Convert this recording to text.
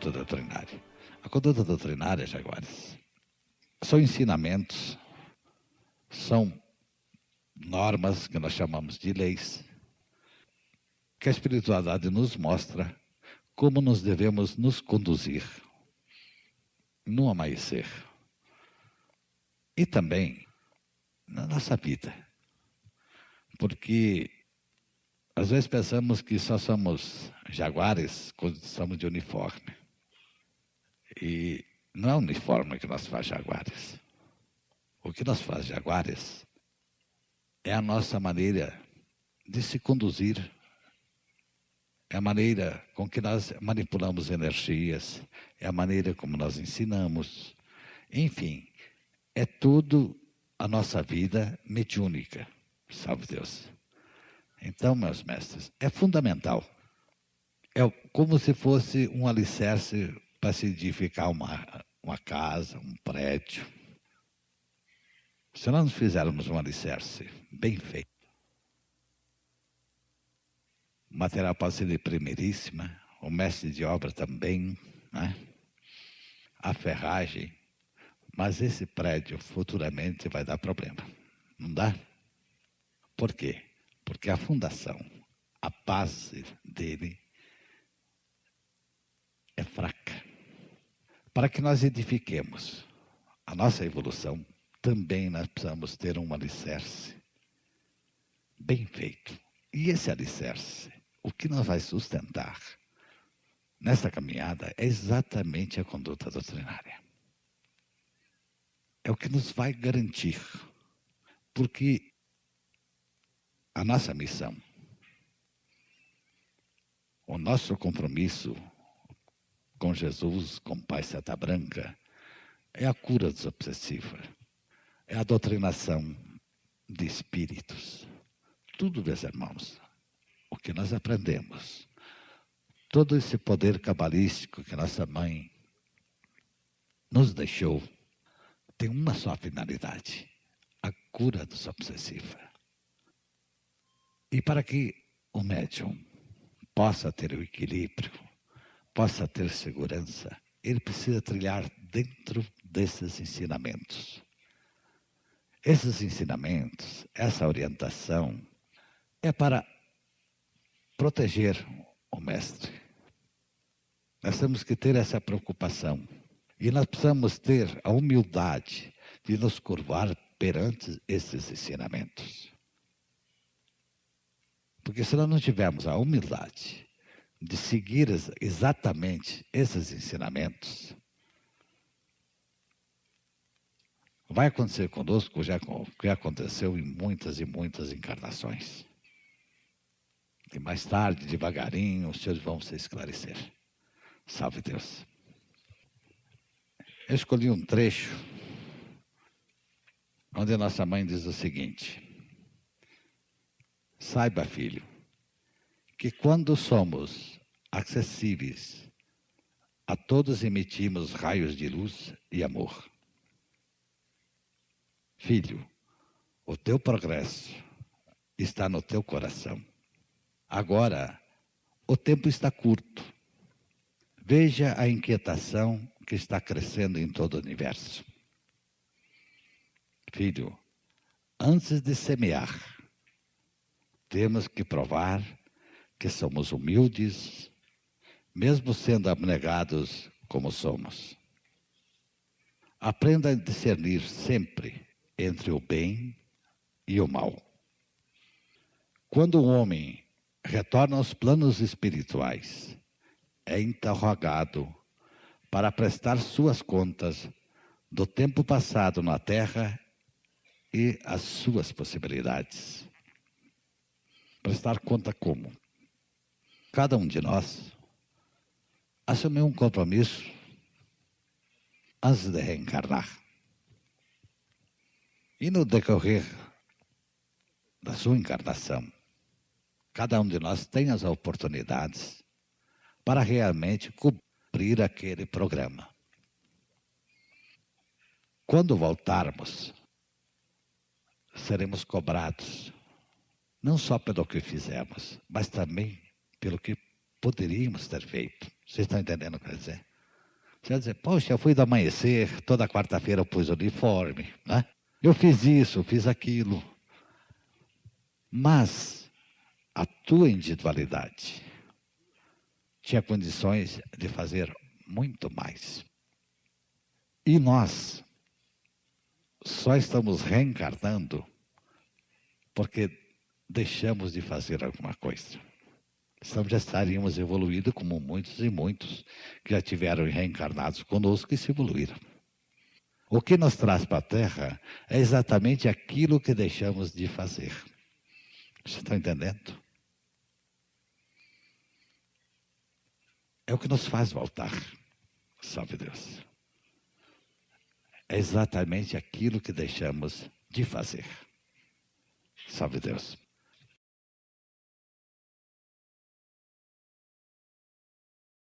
conduta doutrinária? A conduta doutrinária, Jaguares, são ensinamentos, são normas que nós chamamos de leis, que a espiritualidade nos mostra como nos devemos nos conduzir no amanhecer e também na nossa vida. Porque às vezes pensamos que só somos jaguares quando estamos de uniforme. E não é o uniforme que nos faz jaguares. O que nos faz jaguares é a nossa maneira de se conduzir, é a maneira com que nós manipulamos energias, é a maneira como nós ensinamos, enfim, é tudo a nossa vida mediúnica, salve Deus. Então, meus mestres, é fundamental. É como se fosse um alicerce para se edificar uma, uma casa, um prédio. Se nós fizermos um alicerce bem feito, o material pode ser de primeiríssima, o mestre de obra também, né? a ferragem, mas esse prédio futuramente vai dar problema. Não dá? Por quê? Porque a fundação, a base dele é fraca. Para que nós edifiquemos a nossa evolução, também nós precisamos ter um alicerce bem feito. E esse alicerce, o que nos vai sustentar nessa caminhada é exatamente a conduta doutrinária. É o que nos vai garantir. Porque a nossa missão, o nosso compromisso com Jesus, com Pai Seta Branca, é a cura desobsessiva é a doutrinação de espíritos. Tudo, meus irmãos, o que nós aprendemos, todo esse poder cabalístico que nossa mãe nos deixou, tem uma só finalidade: a cura dos obsessiva. E para que o médium possa ter o equilíbrio, possa ter segurança, ele precisa trilhar dentro desses ensinamentos. Esses ensinamentos, essa orientação, é para proteger o mestre. Nós temos que ter essa preocupação. E nós precisamos ter a humildade de nos curvar perante esses ensinamentos. Porque se nós não tivermos a humildade de seguir exatamente esses ensinamentos, Vai acontecer conosco já que aconteceu em muitas e muitas encarnações. E mais tarde, devagarinho, os senhores vão se esclarecer. Salve Deus. Eu escolhi um trecho onde nossa mãe diz o seguinte: Saiba, filho, que quando somos acessíveis a todos emitimos raios de luz e amor. Filho, o teu progresso está no teu coração. Agora, o tempo está curto. Veja a inquietação que está crescendo em todo o universo. Filho, antes de semear, temos que provar que somos humildes, mesmo sendo abnegados como somos. Aprenda a discernir sempre entre o bem e o mal. Quando o homem retorna aos planos espirituais, é interrogado para prestar suas contas do tempo passado na Terra e as suas possibilidades. Prestar conta como? Cada um de nós assumiu um compromisso antes de reencarnar. E no decorrer da sua encarnação, cada um de nós tem as oportunidades para realmente cumprir aquele programa. Quando voltarmos, seremos cobrados, não só pelo que fizemos, mas também pelo que poderíamos ter feito. Vocês estão entendendo o que eu quero dizer? Você vai dizer, poxa, eu fui do amanhecer, toda quarta-feira eu pus uniforme, né? Eu fiz isso, fiz aquilo. Mas a tua individualidade tinha condições de fazer muito mais. E nós só estamos reencarnando porque deixamos de fazer alguma coisa. Já estaríamos evoluídos como muitos e muitos que já tiveram reencarnados conosco e se evoluíram. O que nos traz para a Terra é exatamente aquilo que deixamos de fazer. Você está entendendo? É o que nos faz voltar. Salve Deus. É exatamente aquilo que deixamos de fazer. Salve Deus.